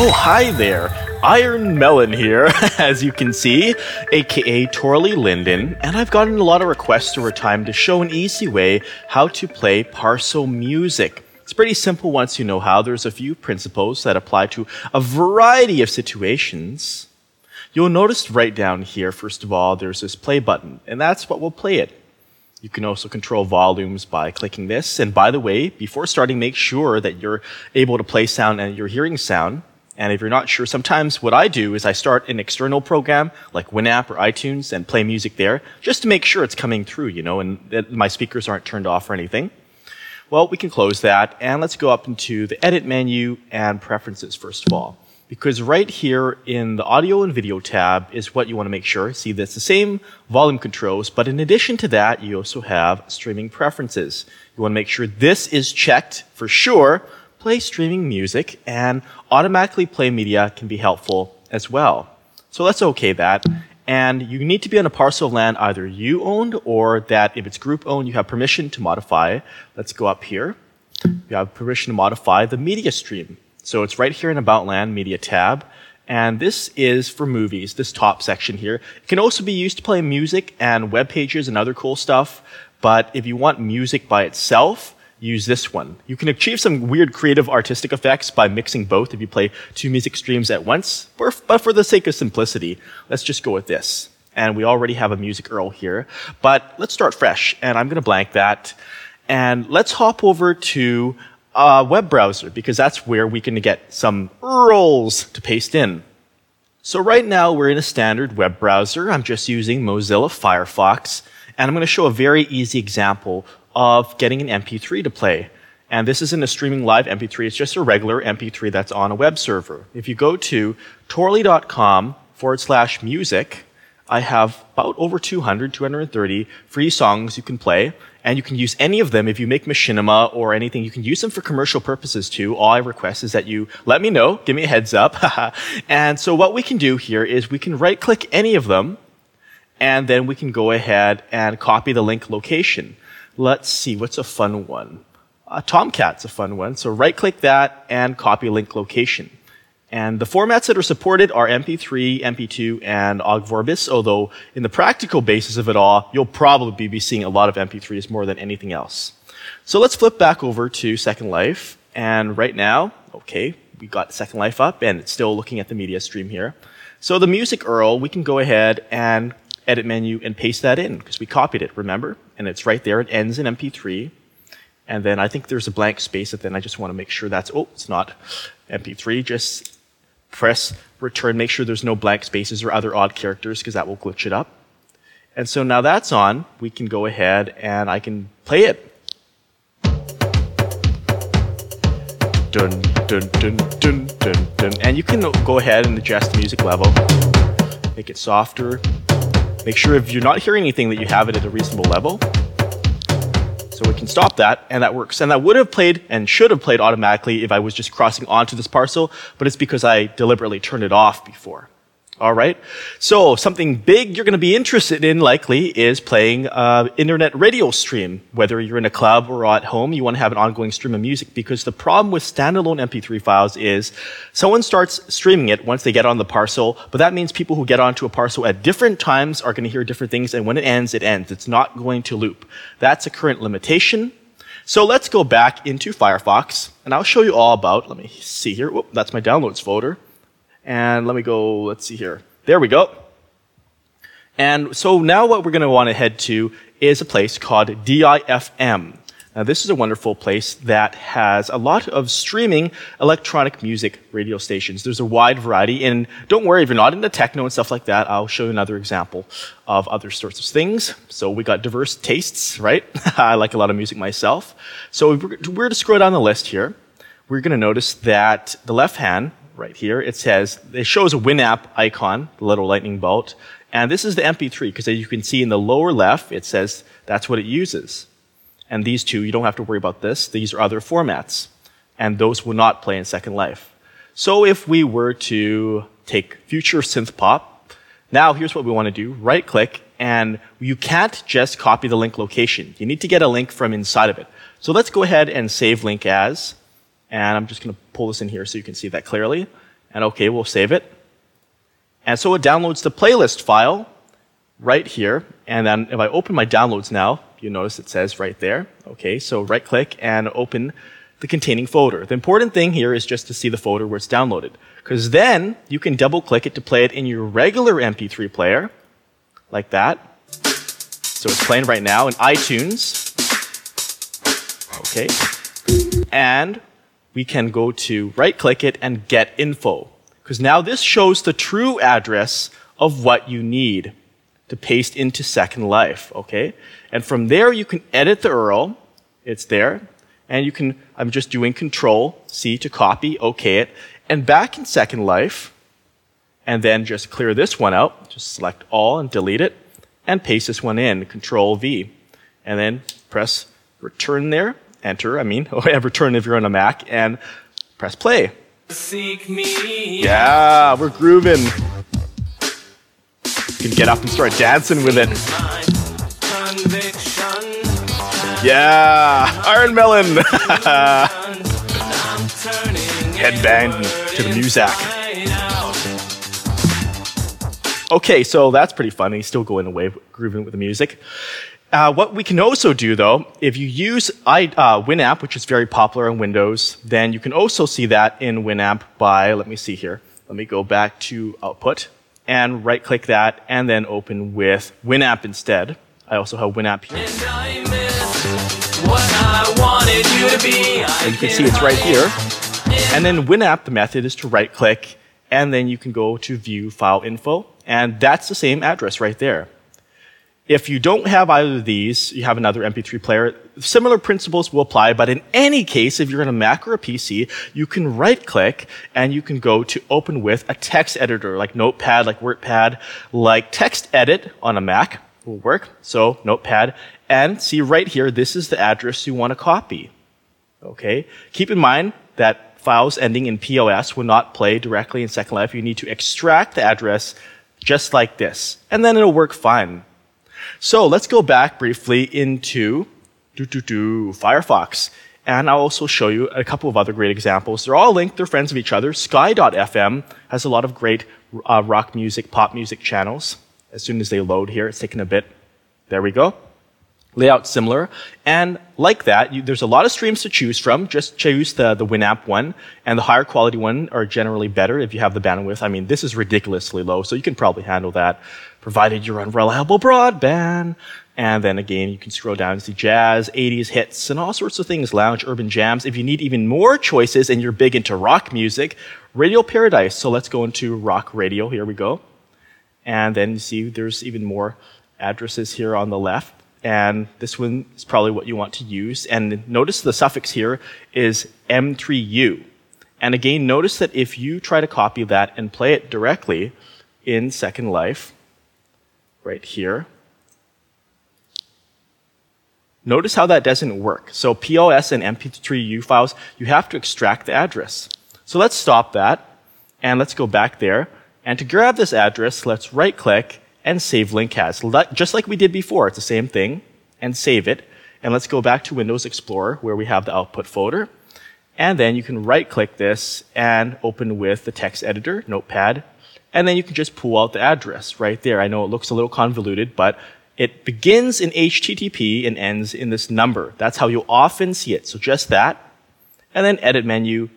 Oh, hi there. Iron Melon here, as you can see, aka Torley Linden, and I've gotten a lot of requests over time to show an easy way how to play Parcel music. It's pretty simple once you know how. There's a few principles that apply to a variety of situations. You'll notice right down here, first of all, there's this play button, and that's what will play it. You can also control volumes by clicking this. And by the way, before starting, make sure that you're able to play sound and you're hearing sound. And if you're not sure, sometimes what I do is I start an external program like Winamp or iTunes and play music there just to make sure it's coming through, you know, and that my speakers aren't turned off or anything. Well, we can close that and let's go up into the edit menu and preferences first of all. Because right here in the audio and video tab is what you want to make sure. See, that's the same volume controls, but in addition to that, you also have streaming preferences. You want to make sure this is checked for sure play streaming music and automatically play media can be helpful as well. So let's okay that. And you need to be on a parcel of land either you owned or that if it's group owned, you have permission to modify. Let's go up here. You have permission to modify the media stream. So it's right here in About Land Media tab. And this is for movies, this top section here. It can also be used to play music and web pages and other cool stuff. But if you want music by itself, use this one. You can achieve some weird creative artistic effects by mixing both if you play two music streams at once, but for the sake of simplicity, let's just go with this. And we already have a music URL here, but let's start fresh, and I'm gonna blank that. And let's hop over to a web browser, because that's where we can get some URLs to paste in. So right now we're in a standard web browser. I'm just using Mozilla Firefox, and I'm going to show a very easy example of getting an MP3 to play. And this isn't a streaming live MP3, it's just a regular MP3 that's on a web server. If you go to torley.com forward slash music, I have about over 200, 230 free songs you can play, and you can use any of them if you make machinima or anything. You can use them for commercial purposes too. All I request is that you let me know, give me a heads up. and so what we can do here is we can right click any of them, and then we can go ahead and copy the link location. Let's see, what's a fun one? Uh, Tomcat's a fun one. So right click that and copy link location. And the formats that are supported are MP3, MP2, and OGG Vorbis, although in the practical basis of it all, you'll probably be seeing a lot of MP3s more than anything else. So let's flip back over to Second Life. And right now, okay, we got Second Life up and it's still looking at the media stream here. So the music URL, we can go ahead and edit menu and paste that in because we copied it, remember? And it's right there. It ends in MP3. And then I think there's a blank space, and then I just want to make sure that's, oh, it's not MP3. Just press return, make sure there's no blank spaces or other odd characters because that will glitch it up. And so now that's on, we can go ahead and I can play it. Dun, dun, dun, dun, dun, dun. And you can go ahead and adjust the music level, make it softer, Make sure if you're not hearing anything that you have it at a reasonable level. So we can stop that, and that works. And that would have played and should have played automatically if I was just crossing onto this parcel, but it's because I deliberately turned it off before. All right. So something big you're going to be interested in likely is playing uh, internet radio stream. Whether you're in a club or at home, you want to have an ongoing stream of music because the problem with standalone MP3 files is someone starts streaming it once they get on the parcel, but that means people who get onto a parcel at different times are going to hear different things, and when it ends, it ends. It's not going to loop. That's a current limitation. So let's go back into Firefox, and I'll show you all about. Let me see here. Whoop, that's my downloads folder. And let me go, let's see here. There we go. And so now what we're going to want to head to is a place called DIFM. Now this is a wonderful place that has a lot of streaming electronic music radio stations. There's a wide variety, and don't worry if you're not into techno and stuff like that. I'll show you another example of other sorts of things. So we got diverse tastes, right? I like a lot of music myself. So we're to scroll down the list here. We're going to notice that the left hand right here. It says, it shows a Winamp icon, the little lightning bolt. And this is the MP3, because as you can see in the lower left, it says that's what it uses. And these two, you don't have to worry about this. These are other formats. And those will not play in Second Life. So if we were to take future synth pop, now here's what we want to do. Right click, and you can't just copy the link location. You need to get a link from inside of it. So let's go ahead and save link as. And I'm just going to pull this in here so you can see that clearly. And okay, we'll save it. And so it downloads the playlist file right here. And then if I open my downloads now, you notice it says right there. Okay, so right click and open the containing folder. The important thing here is just to see the folder where it's downloaded. Because then you can double click it to play it in your regular MP3 player, like that. So it's playing right now in iTunes. Okay. And we can go to right click it and get info. Because now this shows the true address of what you need to paste into Second Life, okay? And from there you can edit the URL. It's there. And you can, I'm just doing control C to copy, okay it. And back in Second Life, and then just clear this one out. Just select all and delete it and paste this one in, control V. And then press return there, enter, I mean, or return if you're on a Mac, and press play. Yeah, we're grooving. You can get up and start dancing with it. Yeah, Iron Melon. Headbang to the music. Okay, so that's pretty funny. Still going away, grooving with the music. Uh, what we can also do, though, if you use I, uh, Winamp, which is very popular on Windows, then you can also see that in Winamp by, let me see here. Let me go back to Output and right click that and then open with Winamp instead. I also have Winamp here. And you can see it's right here. And then Winamp, the method is to right click and then you can go to view file info and that's the same address right there. If you don't have either of these, you have another MP3 player, similar principles will apply, but in any case, if you're in a Mac or a PC, you can right click and you can go to open with a text editor like Notepad, like WordPad, like TextEdit on a Mac will work. So Notepad and see right here, this is the address you want to copy. Okay. Keep in mind that files ending in PLS will not play directly in Second Life. You need to extract the address just like this, and then it'll work fine. So let's go back briefly into Firefox. And I'll also show you a couple of other great examples. They're all linked, they're friends of each other. Sky.fm has a lot of great uh, rock music, pop music channels. As soon as they load here, it's taking a bit. There we go. Layout similar. And like that, you, there's a lot of streams to choose from. Just choose the, the Winamp one. And the higher quality one are generally better if you have the bandwidth. I mean, this is ridiculously low, so you can probably handle that provided you're on reliable broadband. And then again, you can scroll down and see jazz, 80s hits, and all sorts of things, lounge, urban jams. If you need even more choices and you're big into rock music, Radio Paradise. So let's go into rock radio. Here we go. And then you see there's even more addresses here on the left. And this one is probably what you want to use. And notice the suffix here is M3U. And again, notice that if you try to copy that and play it directly in Second Life, right here. Notice how that doesn't work. So PLS and M3U files, you have to extract the address. So let's stop that and let's go back there. And to grab this address, let's right click and save link as. Just like we did before, it's the same thing. And save it. And let's go back to Windows Explorer where we have the output folder. And then you can right click this and open with the text editor, Notepad, and then you can just pull out the address right there. I know it looks a little convoluted, but it begins in HTTP and ends in this number. That's how you'll often see it. So just that. And then edit menu,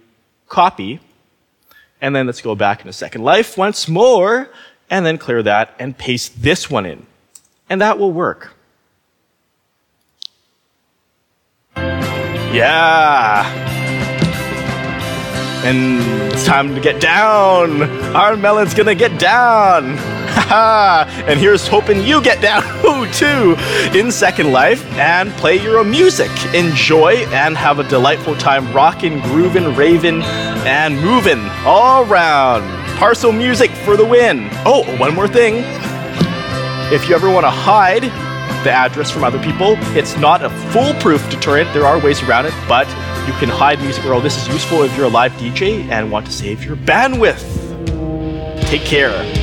copy. And then let's go back into Second Life once more. And then clear that and paste this one in. And that will work. Yeah and it's time to get down. Iron Melon's gonna get down. and here's hoping you get down too in Second Life and play your own music. Enjoy and have a delightful time rocking, grooving, raving, and moving all around. Parcel music for the win. Oh, one more thing. If you ever want to hide the address from other people, it's not a foolproof deterrent. There are ways around it, but you can hide music roll. This is useful if you're a live DJ and want to save your bandwidth. Take care.